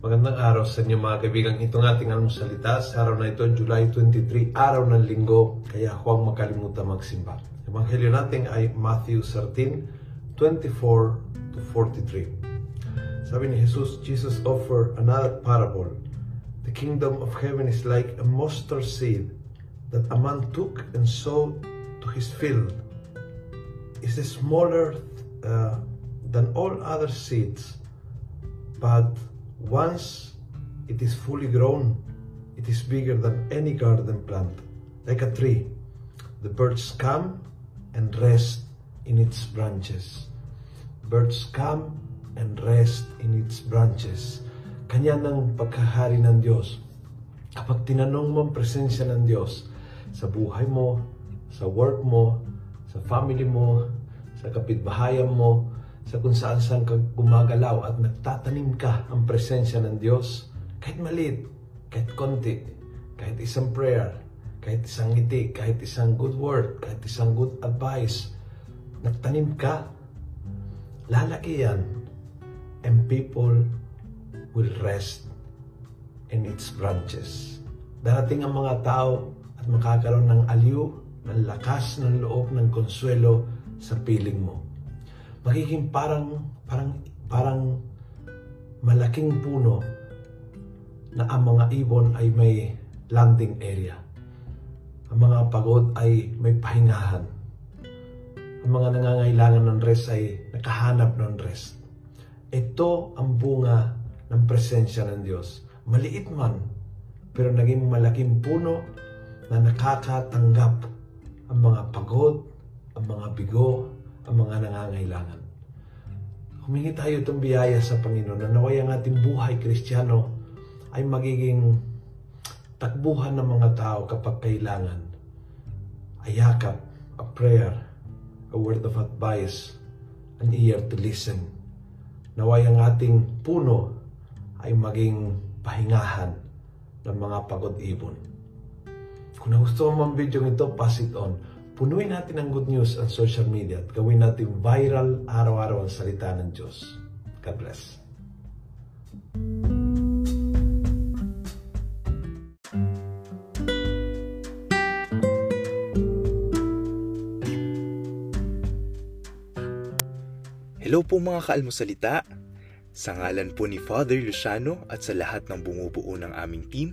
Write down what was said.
Magandang araw sa inyo mga kaibigan. Ito ng ating almusalita sa araw na ito, July 23, araw ng linggo. Kaya huwag makalimutan magsimba. Ebanghelyo natin ay Matthew 13, 24 to 43. Sabi ni Jesus, Jesus offered another parable. The kingdom of heaven is like a mustard seed that a man took and sowed to his field. It is smaller uh, than all other seeds, but Once it is fully grown, it is bigger than any garden plant, like a tree. The birds come and rest in its branches. Birds come and rest in its branches. Kanya ng pagkahari ng Diyos. Kapag tinanong mo ang presensya ng Diyos sa buhay mo, sa work mo, sa family mo, sa kapitbahayan mo, sa kung saan saan ka gumagalaw at nagtatanim ka ang presensya ng Diyos, kahit maliit, kahit konti, kahit isang prayer, kahit isang ngiti, kahit isang good word, kahit isang good advice, nagtanim ka, lalaki yan, and people will rest in its branches. Darating ang mga tao at makakaroon ng aliw, ng lakas ng loob, ng konsuelo sa piling mo magiging parang parang parang malaking puno na ang mga ibon ay may landing area. Ang mga pagod ay may pahingahan. Ang mga nangangailangan ng rest ay nakahanap ng rest. Ito ang bunga ng presensya ng Diyos. Maliit man, pero naging malaking puno na nakakatanggap ang mga pagod, ang mga bigo, ang mga nangangailangan. Humingi tayo itong biyaya sa Panginoon na naway ang ating buhay kristyano ay magiging takbuhan ng mga tao kapag kailangan. A yakap, a prayer, a word of advice, an ear to listen. Naway ang ating puno ay maging pahingahan ng mga pagod-ibon. Kung nagustuhan mo ang video ito, pass it on Punuin natin ang good news ang social media at gawin natin viral araw-araw ang salita ng Diyos. God bless. Hello po mga kaalmosalita. Sa ngalan po ni Father Luciano at sa lahat ng bumubuo ng aming team,